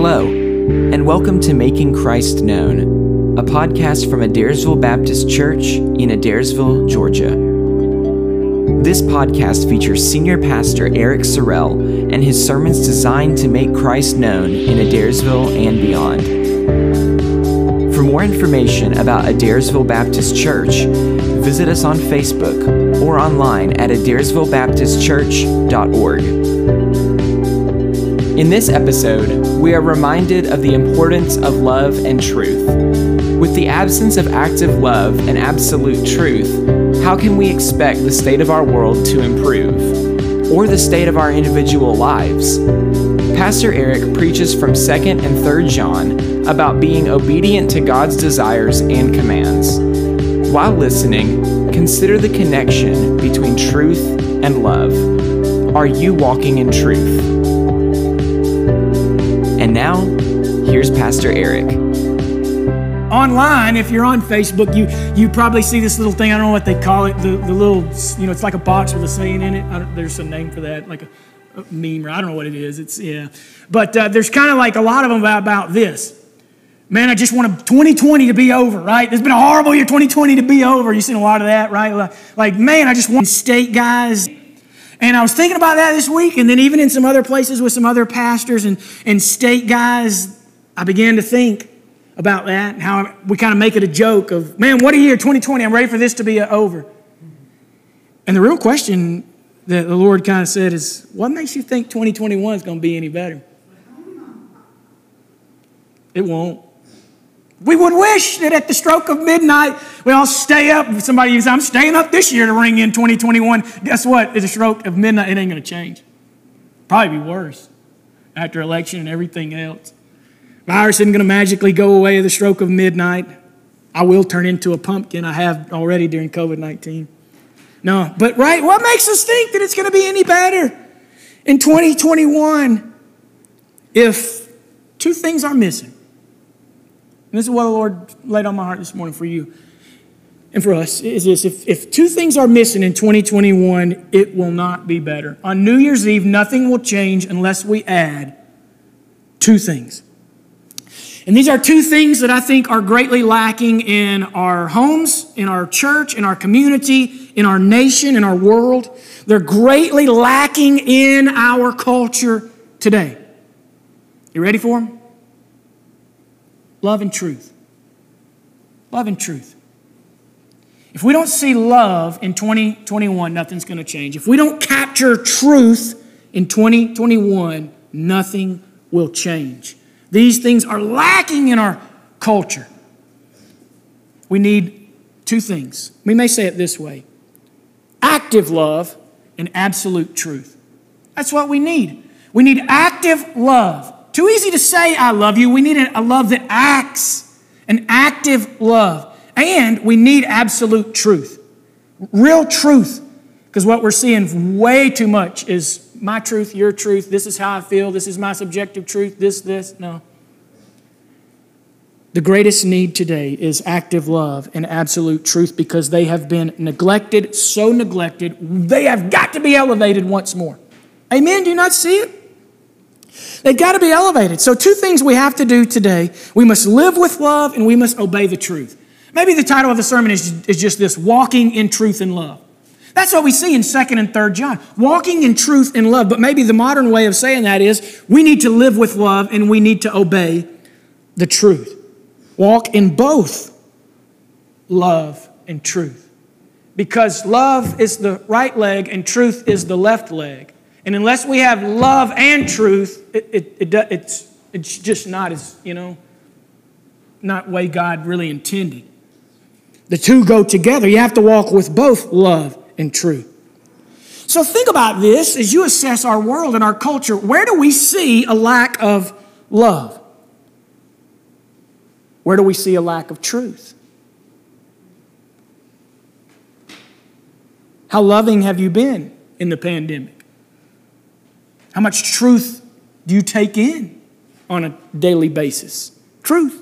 Hello, and welcome to Making Christ Known, a podcast from Adairsville Baptist Church in Adairsville, Georgia. This podcast features Senior Pastor Eric Sorrell and his sermons designed to make Christ known in Adairsville and beyond. For more information about Adairsville Baptist Church, visit us on Facebook or online at adairsvillebaptistchurch.org. In this episode, we are reminded of the importance of love and truth. With the absence of active love and absolute truth, how can we expect the state of our world to improve? Or the state of our individual lives? Pastor Eric preaches from 2nd and 3rd John about being obedient to God's desires and commands. While listening, consider the connection between truth and love. Are you walking in truth? And now, here's Pastor Eric. Online, if you're on Facebook, you you probably see this little thing. I don't know what they call it. The, the little, you know, it's like a box with a saying in it. there's a name for that, like a, a, meme, or I don't know what it is. It's yeah, but uh, there's kind of like a lot of them about, about this. Man, I just want 2020 to be over, right? It's been a horrible year, 2020 to be over. You've seen a lot of that, right? Like, like man, I just want state guys and I was thinking about that this week, and then even in some other places with some other pastors and, and state guys, I began to think about that and how we kind of make it a joke of, man, what a year, 2020, I'm ready for this to be uh, over. And the real question that the Lord kind of said is, what makes you think 2021 is going to be any better? It won't. We would wish that at the stroke of midnight, we all stay up. Somebody says, I'm staying up this year to ring in 2021. Guess what? At the stroke of midnight, it ain't going to change. Probably be worse after election and everything else. Virus isn't going to magically go away at the stroke of midnight. I will turn into a pumpkin. I have already during COVID 19. No, but right, what makes us think that it's going to be any better in 2021 if two things are missing? And this is what the Lord laid on my heart this morning for you and for us is this if, if two things are missing in 2021, it will not be better. On New Year's Eve, nothing will change unless we add two things. And these are two things that I think are greatly lacking in our homes, in our church, in our community, in our nation, in our world. They're greatly lacking in our culture today. You ready for them? Love and truth. Love and truth. If we don't see love in 2021, nothing's going to change. If we don't capture truth in 2021, nothing will change. These things are lacking in our culture. We need two things. We may say it this way active love and absolute truth. That's what we need. We need active love. Too easy to say, I love you. We need a love that acts, an active love. And we need absolute truth, real truth. Because what we're seeing way too much is my truth, your truth, this is how I feel, this is my subjective truth, this, this. No. The greatest need today is active love and absolute truth because they have been neglected, so neglected, they have got to be elevated once more. Amen? Do you not see it? They've got to be elevated. So, two things we have to do today we must live with love and we must obey the truth. Maybe the title of the sermon is, is just this walking in truth and love. That's what we see in 2nd and 3rd John walking in truth and love. But maybe the modern way of saying that is we need to live with love and we need to obey the truth. Walk in both love and truth. Because love is the right leg and truth is the left leg. And unless we have love and truth, it, it, it, it's, it's just not as, you know, not way God really intended. The two go together. You have to walk with both love and truth. So think about this as you assess our world and our culture. Where do we see a lack of love? Where do we see a lack of truth? How loving have you been in the pandemic? How much truth do you take in on a daily basis? Truth.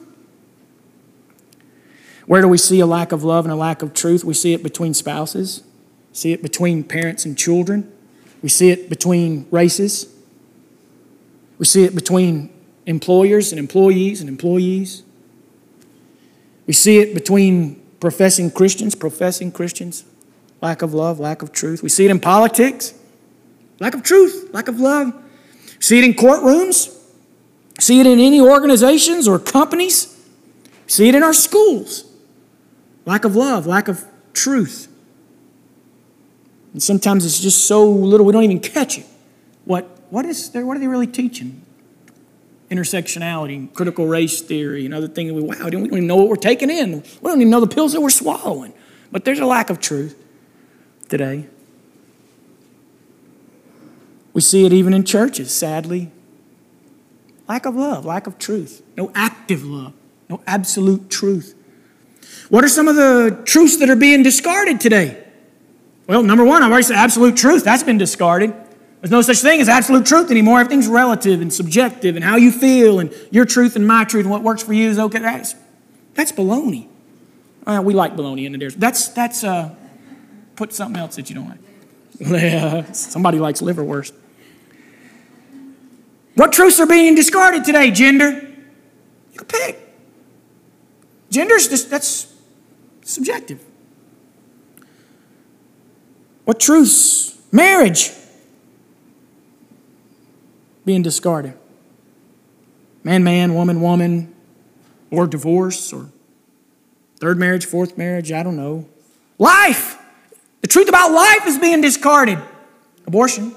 Where do we see a lack of love and a lack of truth? We see it between spouses, see it between parents and children, we see it between races, we see it between employers and employees and employees. We see it between professing Christians, professing Christians, lack of love, lack of truth. We see it in politics, lack of truth, lack of love. See it in courtrooms, see it in any organizations or companies, see it in our schools. Lack of love, lack of truth. And sometimes it's just so little we don't even catch it. What, what, is there, what are they really teaching? Intersectionality, critical race theory, and other things. We, wow, we don't even know what we're taking in. We don't even know the pills that we're swallowing. But there's a lack of truth today. We see it even in churches, sadly. Lack of love, lack of truth, no active love, no absolute truth. What are some of the truths that are being discarded today? Well, number one, I've already said absolute truth. That's been discarded. There's no such thing as absolute truth anymore. Everything's relative and subjective, and how you feel, and your truth and my truth, and what works for you is okay. That's, that's baloney. Uh, we like baloney in there. That's, that's uh, put something else that you don't like. Somebody likes liverwurst. What truths are being discarded today? Gender. You pick. Gender's just, that's subjective. What truths? Marriage being discarded. Man, man, woman, woman, or divorce, or third marriage, fourth marriage, I don't know. Life! The truth about life is being discarded. Abortion.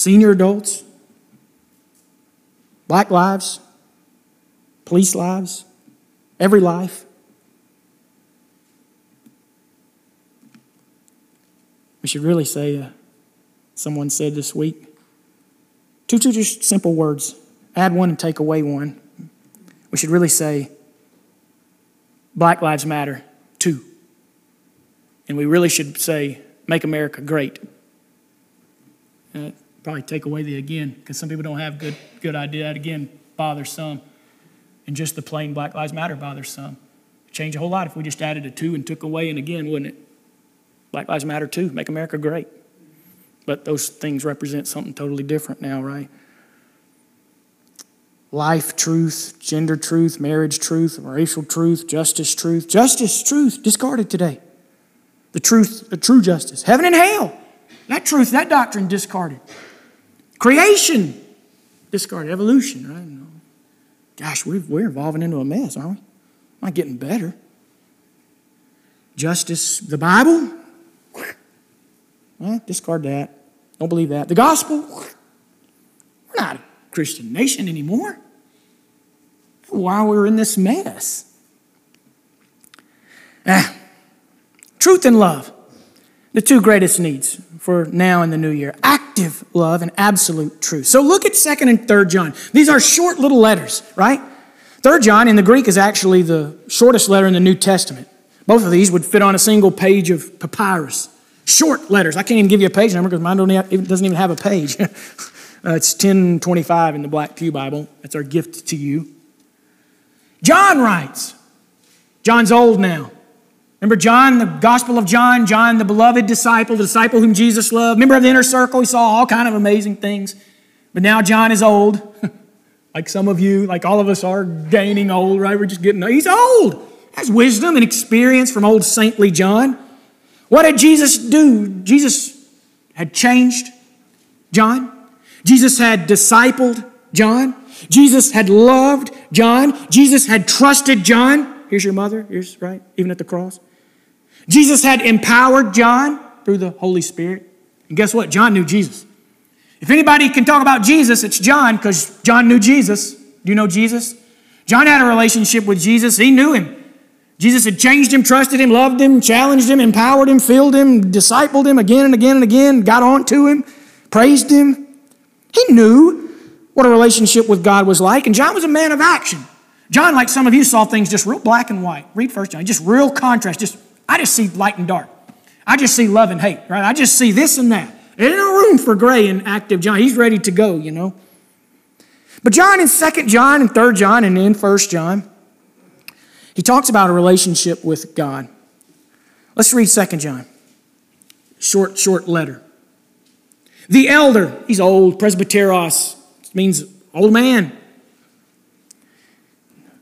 Senior adults. Black lives. Police lives. Every life. We should really say, uh, someone said this week, two, two just simple words add one and take away one. We should really say, Black Lives Matter, too. And we really should say, Make America Great. Uh, probably take away the again, because some people don't have good, good idea. That again bothers some. And just the plain Black Lives Matter bothers some. Change a whole lot if we just added a two and took away and again, wouldn't it? Black Lives Matter too, make America great. But those things represent something totally different now, right? Life truth, gender truth, marriage truth, racial truth, justice truth. Justice truth discarded today. The truth, the true justice. Heaven and hell. That truth, that doctrine discarded. Creation discarded. Evolution, right? Gosh, we are evolving into a mess, aren't we? Not getting better. Justice, the Bible, discard that. Don't believe that. The gospel, we're not a Christian nation anymore. Why we're in this mess. Ah, truth and love, the two greatest needs for now in the new year active love and absolute truth. So look at 2nd and 3rd John. These are short little letters, right? 3rd John in the Greek is actually the shortest letter in the New Testament. Both of these would fit on a single page of papyrus. Short letters. I can't even give you a page number because mine doesn't even have a page. uh, it's 1025 in the Black Pew Bible. That's our gift to you. John writes. John's old now. Remember John, the Gospel of John, John, the beloved disciple, the disciple whom Jesus loved. Member of the inner circle, he saw all kind of amazing things. But now John is old, like some of you, like all of us are gaining old, right? We're just getting, old. he's old. Has wisdom and experience from old saintly John. What did Jesus do? Jesus had changed John. Jesus had discipled John. Jesus had loved John. Jesus had trusted John. Here's your mother. Here's, right? Even at the cross. Jesus had empowered John through the Holy Spirit. And guess what? John knew Jesus. If anybody can talk about Jesus, it's John because John knew Jesus. Do you know Jesus? John had a relationship with Jesus. He knew him. Jesus had changed him, trusted him, loved him, challenged him, empowered him, filled him, discipled him again and again and again, got on to him, praised him. He knew what a relationship with God was like, and John was a man of action. John, like some of you, saw things just real black and white. Read First John, just real contrast. Just I just see light and dark. I just see love and hate, right? I just see this and that. There's no room for gray and active John. He's ready to go, you know. But John in Second John and Third John and in First John, he talks about a relationship with God. Let's read 2 John. Short, short letter. The elder, he's old, presbyteros, means old man.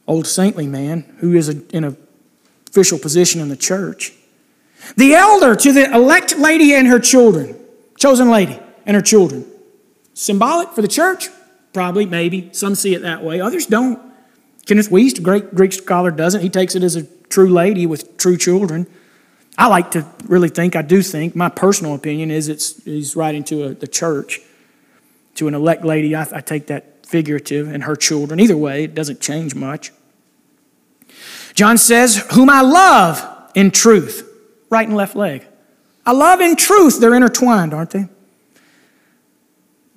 Old saintly man who is a, in an official position in the church. The elder to the elect lady and her children, chosen lady and her children. Symbolic for the church? Probably, maybe. Some see it that way, others don't. Kenneth Wuest, a great Greek scholar, doesn't. He takes it as a true lady with true children. I like to really think, I do think, my personal opinion is it's he's writing to a, the church, to an elect lady. I, I take that figurative, and her children. Either way, it doesn't change much. John says, Whom I love in truth, right and left leg. I love in truth, they're intertwined, aren't they?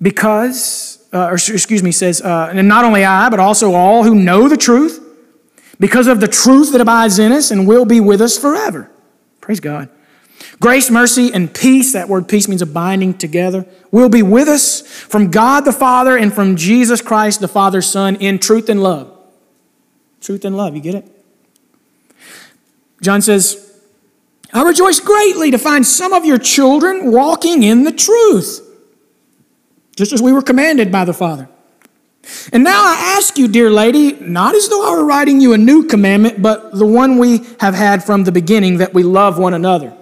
Because, uh, or excuse me, says, uh, and not only I, but also all who know the truth, because of the truth that abides in us and will be with us forever. Praise God. Grace, mercy, and peace, that word peace means a binding together, will be with us from God the Father and from Jesus Christ the Father's Son in truth and love. Truth and love, you get it? John says, I rejoice greatly to find some of your children walking in the truth, just as we were commanded by the Father. And now I ask you, dear lady, not as though I were writing you a new commandment, but the one we have had from the beginning, that we love one another.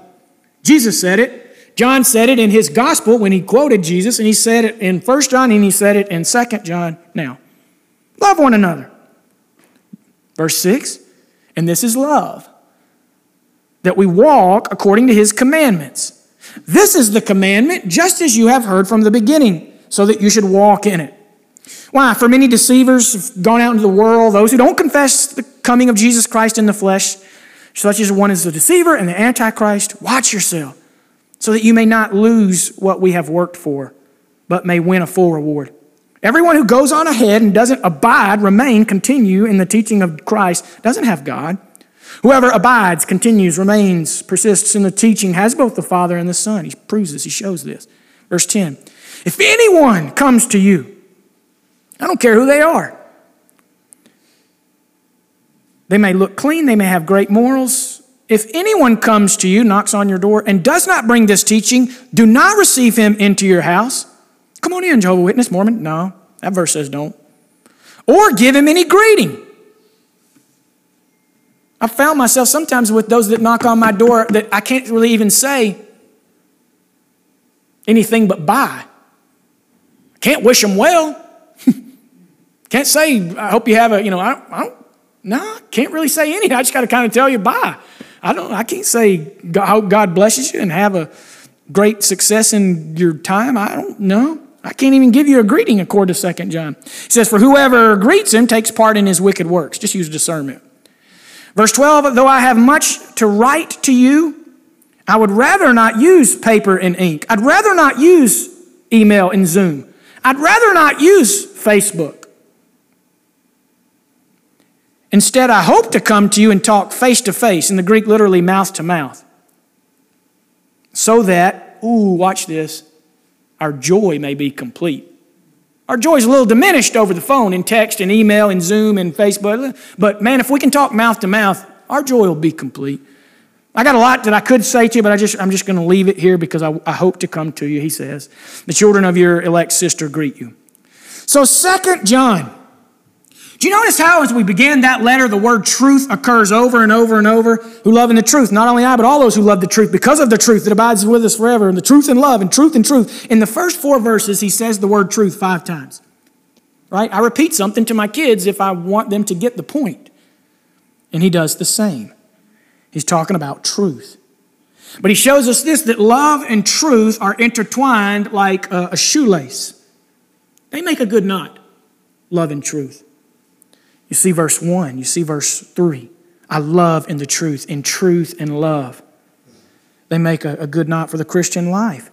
Jesus said it. John said it in his gospel when he quoted Jesus, and he said it in 1 John, and he said it in 2 John now. Love one another. Verse 6 And this is love, that we walk according to his commandments. This is the commandment, just as you have heard from the beginning, so that you should walk in it. Why? For many deceivers have gone out into the world, those who don't confess the coming of Jesus Christ in the flesh, such as one is the deceiver and the antichrist. Watch yourself, so that you may not lose what we have worked for, but may win a full reward. Everyone who goes on ahead and doesn't abide, remain, continue in the teaching of Christ doesn't have God. Whoever abides, continues, remains, persists in the teaching has both the Father and the Son. He proves this, he shows this. Verse 10 If anyone comes to you, I don't care who they are. They may look clean, they may have great morals. If anyone comes to you, knocks on your door, and does not bring this teaching, do not receive him into your house. Come on in, Jehovah Witness, Mormon. No, that verse says don't. Or give him any greeting. I found myself sometimes with those that knock on my door that I can't really even say anything but bye. Can't wish them well. Can't say, I hope you have a, you know, I, I don't, no, can't really say anything. I just got to kind of tell you bye. I don't, I can't say, God, hope God blesses you and have a great success in your time. I don't know. I can't even give you a greeting according to 2 John. He says, For whoever greets him takes part in his wicked works. Just use discernment. Verse 12, though I have much to write to you, I would rather not use paper and ink. I'd rather not use email and Zoom. I'd rather not use Facebook. Instead, I hope to come to you and talk face to face, in the Greek, literally mouth to mouth, so that, ooh, watch this, our joy may be complete. Our joy is a little diminished over the phone, and text, and email, and Zoom, and Facebook. But man, if we can talk mouth to mouth, our joy will be complete. I got a lot that I could say to you, but I just, I'm just going to leave it here because I, I hope to come to you, he says. The children of your elect sister greet you. So, Second John do you notice how, as we begin that letter, the word truth occurs over and over and over? Who love in the truth. Not only I, but all those who love the truth because of the truth that abides with us forever. And the truth and love and truth and truth. In the first four verses, he says the word truth five times. Right? I repeat something to my kids if I want them to get the point. And he does the same. He's talking about truth. But he shows us this that love and truth are intertwined like a shoelace. They make a good knot, love and truth. You see verse 1, you see verse 3. I love in the truth, in truth and love. They make a, a good knot for the Christian life.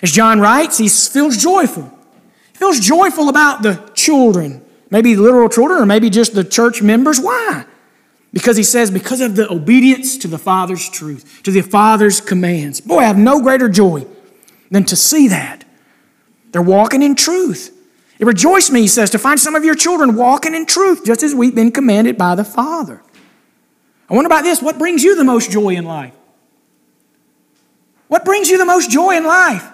As John writes, he feels joyful. He feels joyful about the children, maybe literal children or maybe just the church members. Why? Because he says, because of the obedience to the Father's truth, to the Father's commands. Boy, I have no greater joy than to see that. They're walking in truth. It rejoiced me, he says, to find some of your children walking in truth, just as we've been commanded by the Father. I wonder about this what brings you the most joy in life? What brings you the most joy in life?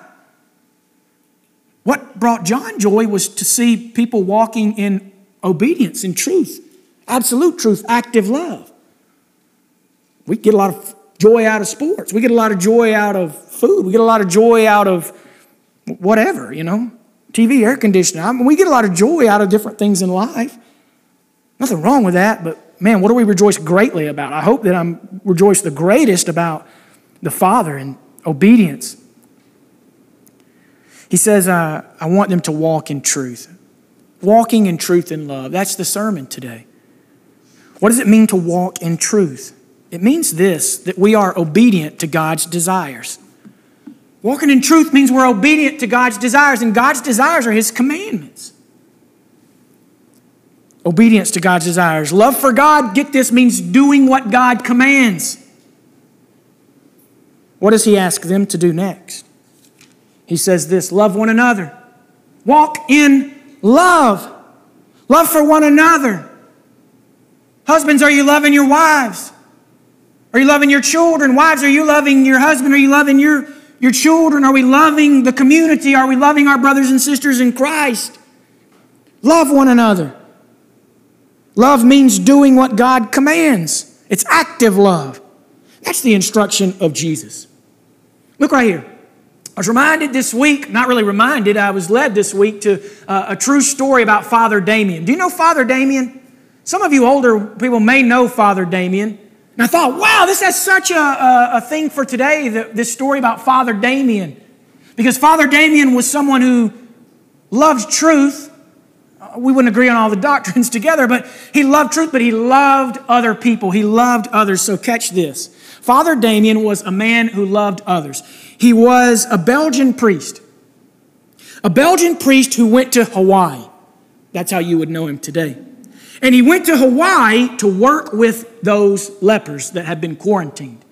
What brought John joy was to see people walking in obedience in truth, absolute truth, active love. We get a lot of joy out of sports. We get a lot of joy out of food. We get a lot of joy out of whatever, you know, TV, air conditioning. I mean, we get a lot of joy out of different things in life. Nothing wrong with that, but man, what do we rejoice greatly about? I hope that I'm rejoiced the greatest about the Father and obedience. He says, uh, I want them to walk in truth. Walking in truth and love. That's the sermon today. What does it mean to walk in truth? It means this that we are obedient to God's desires. Walking in truth means we're obedient to God's desires, and God's desires are His commandments. Obedience to God's desires. Love for God, get this, means doing what God commands. What does He ask them to do next? He says this love one another, walk in love, love for one another. Husbands, are you loving your wives? Are you loving your children? Wives, are you loving your husband? Are you loving your, your children? Are we loving the community? Are we loving our brothers and sisters in Christ? Love one another. Love means doing what God commands, it's active love. That's the instruction of Jesus. Look right here. I was reminded this week, not really reminded, I was led this week to uh, a true story about Father Damien. Do you know Father Damien? Some of you older people may know Father Damien. And I thought, wow, this has such a, a, a thing for today, the, this story about Father Damien. Because Father Damien was someone who loved truth. Uh, we wouldn't agree on all the doctrines together, but he loved truth, but he loved other people. He loved others. So catch this. Father Damien was a man who loved others. He was a Belgian priest. A Belgian priest who went to Hawaii. That's how you would know him today. And he went to Hawaii to work with those lepers that had been quarantined.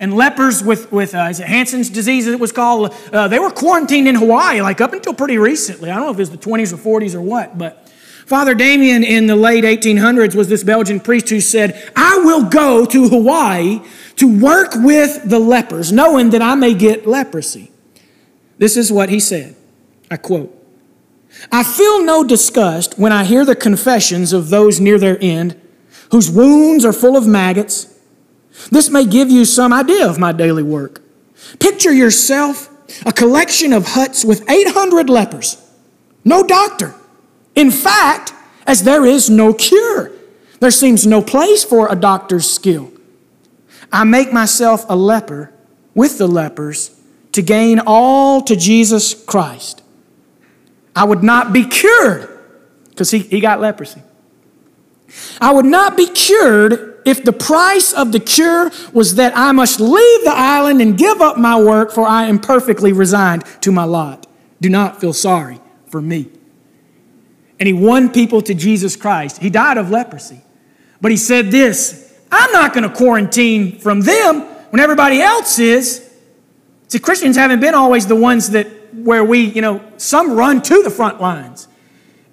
And lepers with, with uh, is it Hansen's disease, it was called, uh, they were quarantined in Hawaii like up until pretty recently. I don't know if it was the 20s or 40s or what, but Father Damien in the late 1800s was this Belgian priest who said, I will go to Hawaii to work with the lepers, knowing that I may get leprosy. This is what he said. I quote I feel no disgust when I hear the confessions of those near their end, whose wounds are full of maggots. This may give you some idea of my daily work. Picture yourself a collection of huts with 800 lepers, no doctor. In fact, as there is no cure, there seems no place for a doctor's skill. I make myself a leper with the lepers to gain all to Jesus Christ. I would not be cured because he, he got leprosy. I would not be cured if the price of the cure was that I must leave the island and give up my work, for I am perfectly resigned to my lot. Do not feel sorry for me. And he won people to Jesus Christ. He died of leprosy. But he said this I'm not going to quarantine from them when everybody else is. See, Christians haven't been always the ones that where we, you know, some run to the front lines.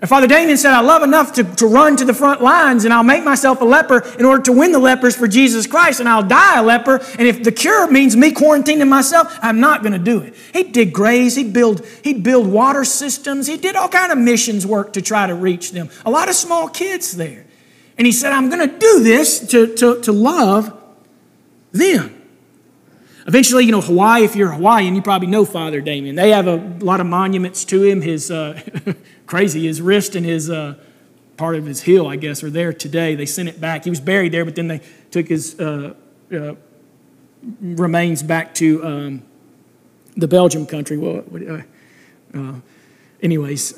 And Father Damien said, I love enough to, to run to the front lines and I'll make myself a leper in order to win the lepers for Jesus Christ and I'll die a leper. And if the cure means me quarantining myself, I'm not going to do it. He'd dig graves, he'd build, he'd build water systems, he did all kind of missions work to try to reach them. A lot of small kids there. And he said, I'm going to do this to, to, to love them. Eventually, you know, Hawaii, if you're Hawaiian, you probably know Father Damien. They have a lot of monuments to him. His, uh, crazy, his wrist and his, uh, part of his heel, I guess, are there today. They sent it back. He was buried there, but then they took his uh, uh remains back to um, the Belgium country. Well, uh, uh, anyways,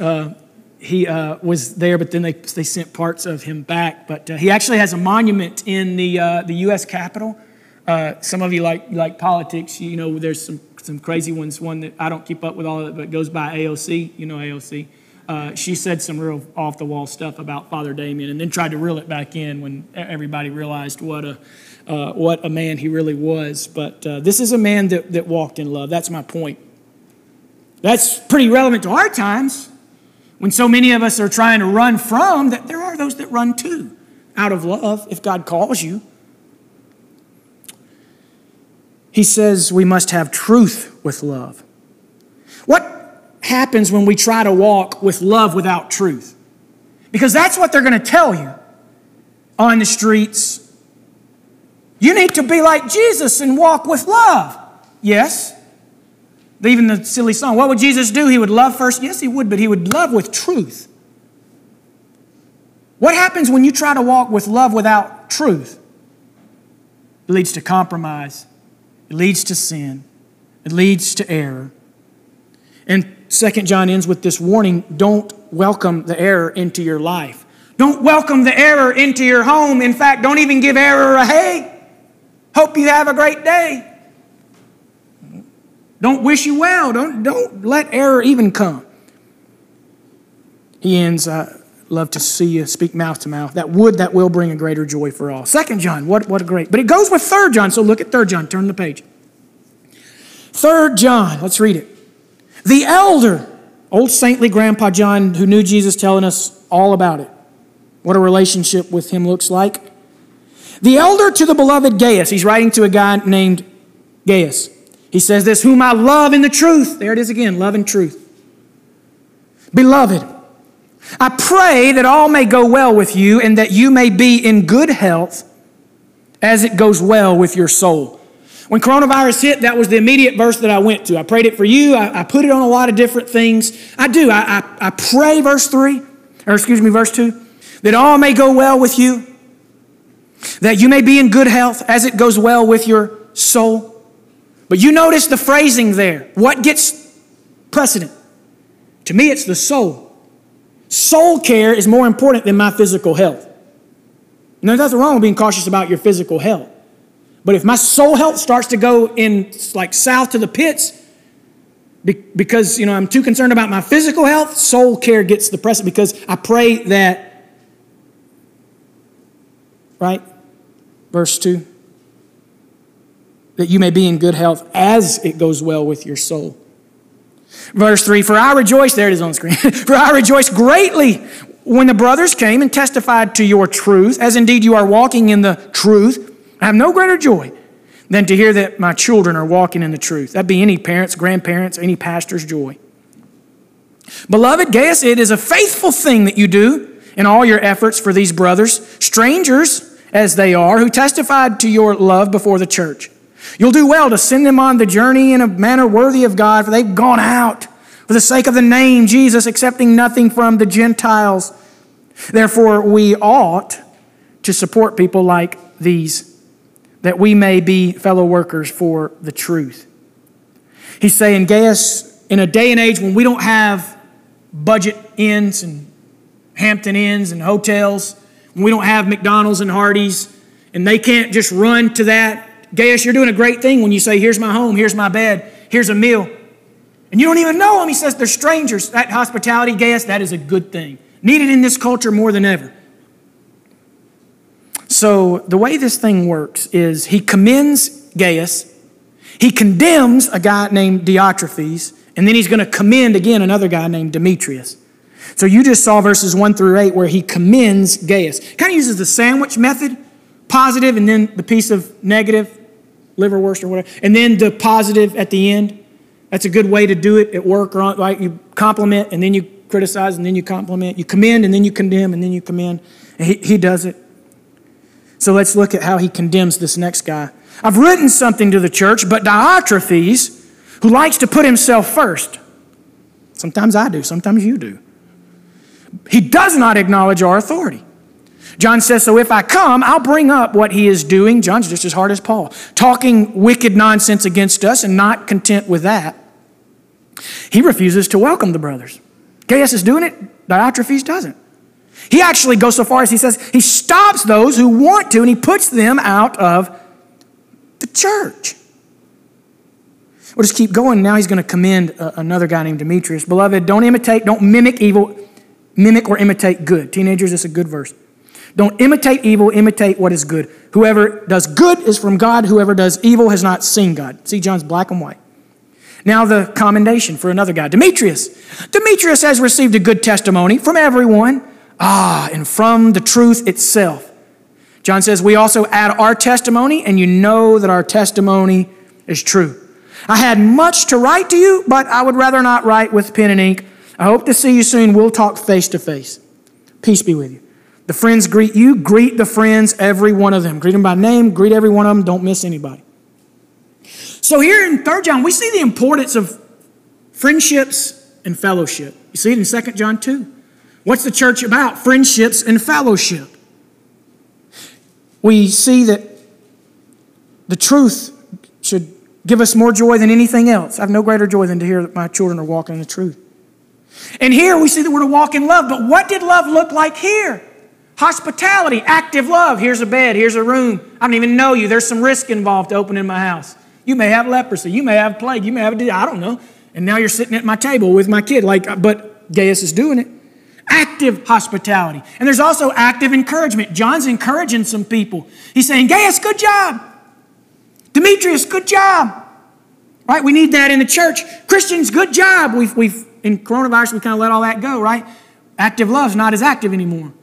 he was there, but then they, they sent parts of him back. But he actually has a monument in the, the U.S. Capitol. Uh, some of you like like politics. You know, there's some some crazy ones. One that I don't keep up with all of it, but goes by AOC. You know AOC. Uh, she said some real off the wall stuff about Father Damien, and then tried to reel it back in when everybody realized what a uh, what a man he really was. But uh, this is a man that, that walked in love. That's my point. That's pretty relevant to our times when so many of us are trying to run from. That there are those that run to out of love if God calls you. He says we must have truth with love. What happens when we try to walk with love without truth. Because that's what they're going to tell you on the streets. You need to be like Jesus and walk with love. Yes. Even the silly song, what would Jesus do? He would love first. Yes, he would, but he would love with truth. What happens when you try to walk with love without truth? It leads to compromise, it leads to sin, it leads to error. And Second John ends with this warning don't welcome the error into your life. Don't welcome the error into your home. In fact, don't even give error a hey. Hope you have a great day. Don't wish you well. Don't, don't let error even come. He ends, I love to see you speak mouth to mouth. That would, that will bring a greater joy for all. Second John, what, what a great. But it goes with third John, so look at third John. Turn the page. Third John, let's read it. The elder, old saintly Grandpa John, who knew Jesus, telling us all about it. What a relationship with him looks like. The elder to the beloved Gaius, he's writing to a guy named Gaius. He says this, whom I love in the truth. There it is again, love and truth. Beloved, I pray that all may go well with you and that you may be in good health as it goes well with your soul. When coronavirus hit, that was the immediate verse that I went to. I prayed it for you. I, I put it on a lot of different things. I do. I, I, I pray, verse 3, or excuse me, verse 2, that all may go well with you that you may be in good health as it goes well with your soul. But you notice the phrasing there. What gets precedent? To me, it's the soul. Soul care is more important than my physical health. Now, there's nothing wrong with being cautious about your physical health. But if my soul health starts to go in like south to the pits, because you know I'm too concerned about my physical health, soul care gets the precedent because I pray that, right? verse 2 that you may be in good health as it goes well with your soul. Verse 3 For I rejoice, there it is on the screen. For I rejoice greatly when the brothers came and testified to your truth, as indeed you are walking in the truth. I have no greater joy than to hear that my children are walking in the truth. That'd be any parents, grandparents, any pastor's joy. Beloved Gaius, it is a faithful thing that you do in all your efforts for these brothers, strangers as they are, who testified to your love before the church. You'll do well to send them on the journey in a manner worthy of God, for they've gone out for the sake of the name Jesus, accepting nothing from the Gentiles. Therefore, we ought to support people like these, that we may be fellow workers for the truth. He's saying, Gaius, in a day and age when we don't have budget inns and Hampton Inns and hotels, when we don't have McDonald's and Hardee's, and they can't just run to that. Gaius, you're doing a great thing when you say, Here's my home, here's my bed, here's a meal. And you don't even know them. He says they're strangers. That hospitality, Gaius, that is a good thing. Needed in this culture more than ever. So, the way this thing works is he commends Gaius, he condemns a guy named Diotrephes, and then he's going to commend again another guy named Demetrius. So you just saw verses 1 through 8 where he commends Gaius. Kind of uses the sandwich method, positive and then the piece of negative, liverwurst or whatever, and then the positive at the end. That's a good way to do it at work, or right? You compliment and then you criticize and then you compliment. You commend and then you condemn and then you commend. And he, he does it. So let's look at how he condemns this next guy. I've written something to the church, but Diotrephes, who likes to put himself first, sometimes I do, sometimes you do he does not acknowledge our authority. John says, So if I come, I'll bring up what he is doing. John's just as hard as Paul, talking wicked nonsense against us and not content with that. He refuses to welcome the brothers. Gaius is doing it, Diotrephes doesn't. He actually goes so far as he says he stops those who want to and he puts them out of the church. We'll just keep going. Now he's going to commend uh, another guy named Demetrius. Beloved, don't imitate, don't mimic evil Mimic or imitate good. Teenagers, it's a good verse. Don't imitate evil, imitate what is good. Whoever does good is from God, whoever does evil has not seen God. See, John's black and white. Now, the commendation for another guy, Demetrius. Demetrius has received a good testimony from everyone, ah, and from the truth itself. John says, We also add our testimony, and you know that our testimony is true. I had much to write to you, but I would rather not write with pen and ink. I hope to see you soon. We'll talk face to face. Peace be with you. The friends greet you. Greet the friends, every one of them. Greet them by name. Greet every one of them. Don't miss anybody. So here in 3 John, we see the importance of friendships and fellowship. You see it in 2 John 2. What's the church about? Friendships and fellowship. We see that the truth should give us more joy than anything else. I have no greater joy than to hear that my children are walking in the truth. And here we see that we're to walk in love. But what did love look like here? Hospitality, active love. Here's a bed, here's a room. I don't even know you. There's some risk involved to opening my house. You may have leprosy, you may have plague, you may have I don't know. And now you're sitting at my table with my kid, like, uh, but Gaius is doing it. Active hospitality. And there's also active encouragement. John's encouraging some people. He's saying, Gaius, good job. Demetrius, good job. Right? We need that in the church. Christians, good job. We've, we've in coronavirus, we kind of let all that go, right? Active love's not as active anymore.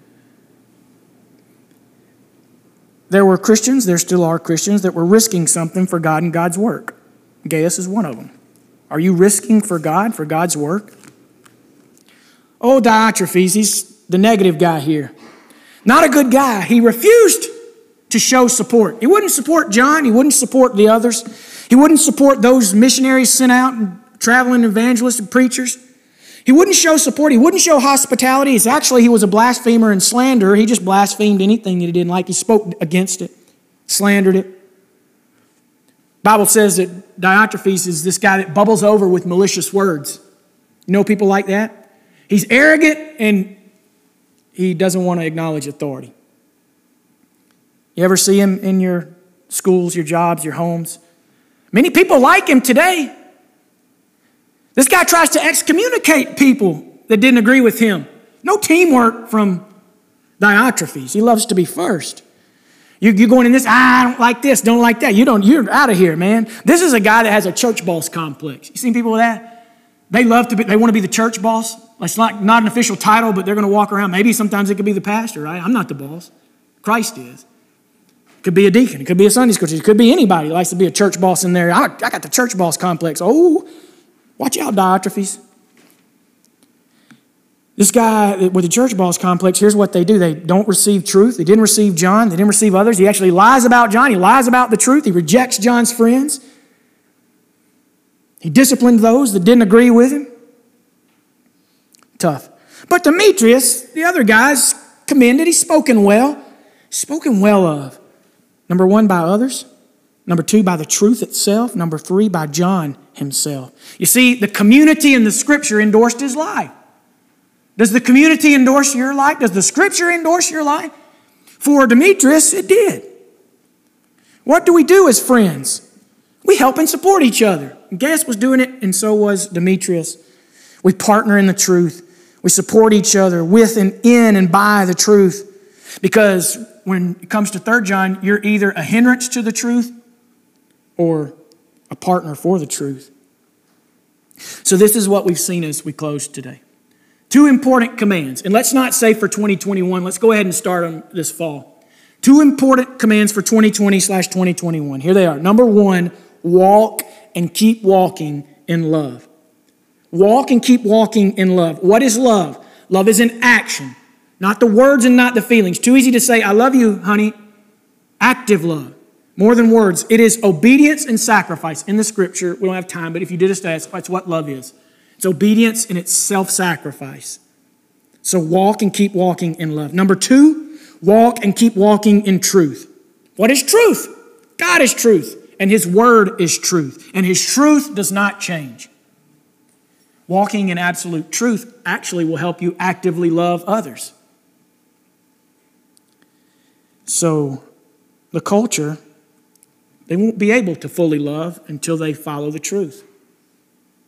There were Christians, there still are Christians, that were risking something for God and God's work. Gaius is one of them. Are you risking for God, for God's work? Oh, Diotrephes, he's the negative guy here. Not a good guy. He refused to show support. He wouldn't support John, he wouldn't support the others, he wouldn't support those missionaries sent out and traveling evangelists and preachers. He wouldn't show support. He wouldn't show hospitality. It's actually, he was a blasphemer and slanderer. He just blasphemed anything that he didn't like. He spoke against it, slandered it. Bible says that Diotrephes is this guy that bubbles over with malicious words. You know people like that? He's arrogant and he doesn't want to acknowledge authority. You ever see him in your schools, your jobs, your homes? Many people like him today. This guy tries to excommunicate people that didn't agree with him. No teamwork from Diotrephes. He loves to be first. You, are going in this, ah, I don't like this, don't like that. You don't, you're out of here, man. This is a guy that has a church boss complex. You seen people with that? They love to be, they want to be the church boss. It's not, not an official title, but they're going to walk around. Maybe sometimes it could be the pastor, right? I'm not the boss. Christ is. It could be a deacon. It could be a Sunday school teacher. It could be anybody who likes to be a church boss in there. I, I got the church boss complex. Oh, Watch out, Diotrephes. This guy with the church boss complex, here's what they do. They don't receive truth. They didn't receive John. They didn't receive others. He actually lies about John. He lies about the truth. He rejects John's friends. He disciplined those that didn't agree with him. Tough. But Demetrius, the other guys, commended. He's spoken well. Spoken well of. Number one, by others. Number two, by the truth itself. Number three, by John himself. You see, the community in the scripture endorsed his life. Does the community endorse your life? Does the scripture endorse your life? For Demetrius, it did. What do we do as friends? We help and support each other. Gaius was doing it, and so was Demetrius. We partner in the truth. We support each other with and in and by the truth. Because when it comes to 3 John, you're either a hindrance to the truth or a partner for the truth. So, this is what we've seen as we close today. Two important commands. And let's not say for 2021, let's go ahead and start them this fall. Two important commands for 2020 slash 2021. Here they are. Number one, walk and keep walking in love. Walk and keep walking in love. What is love? Love is an action, not the words and not the feelings. Too easy to say, I love you, honey. Active love. More than words, it is obedience and sacrifice. In the scripture, we don't have time, but if you did a study, that's what love is. It's obedience and it's self sacrifice. So walk and keep walking in love. Number two, walk and keep walking in truth. What is truth? God is truth, and His Word is truth, and His truth does not change. Walking in absolute truth actually will help you actively love others. So, the culture they won't be able to fully love until they follow the truth.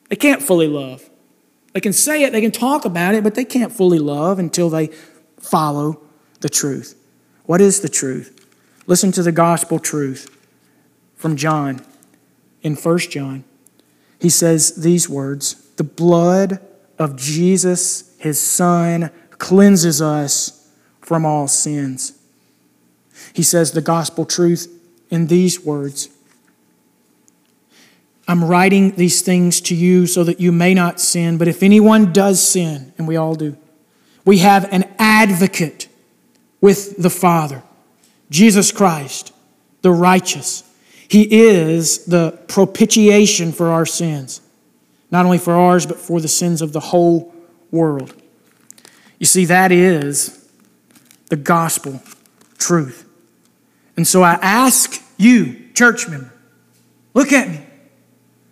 They can't fully love. They can say it, they can talk about it, but they can't fully love until they follow the truth. What is the truth? Listen to the gospel truth from John in 1 John. He says these words The blood of Jesus, his son, cleanses us from all sins. He says the gospel truth in these words I'm writing these things to you so that you may not sin. But if anyone does sin, and we all do, we have an advocate with the Father, Jesus Christ, the righteous. He is the propitiation for our sins, not only for ours, but for the sins of the whole world. You see, that is the gospel truth. And so I ask you, church member, look at me.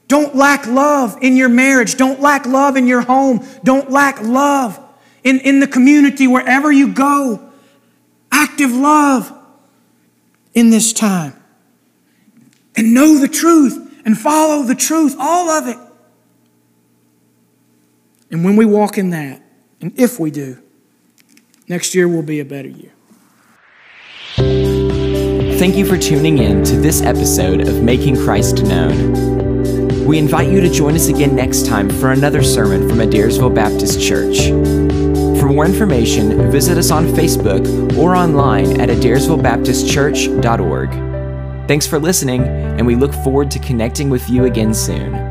Don't lack love in your marriage. Don't lack love in your home. Don't lack love in, in the community, wherever you go. Active love in this time. And know the truth and follow the truth, all of it. And when we walk in that, and if we do, next year will be a better year. Thank you for tuning in to this episode of Making Christ Known. We invite you to join us again next time for another sermon from Adairsville Baptist Church. For more information, visit us on Facebook or online at adairsvillebaptistchurch.org. Thanks for listening, and we look forward to connecting with you again soon.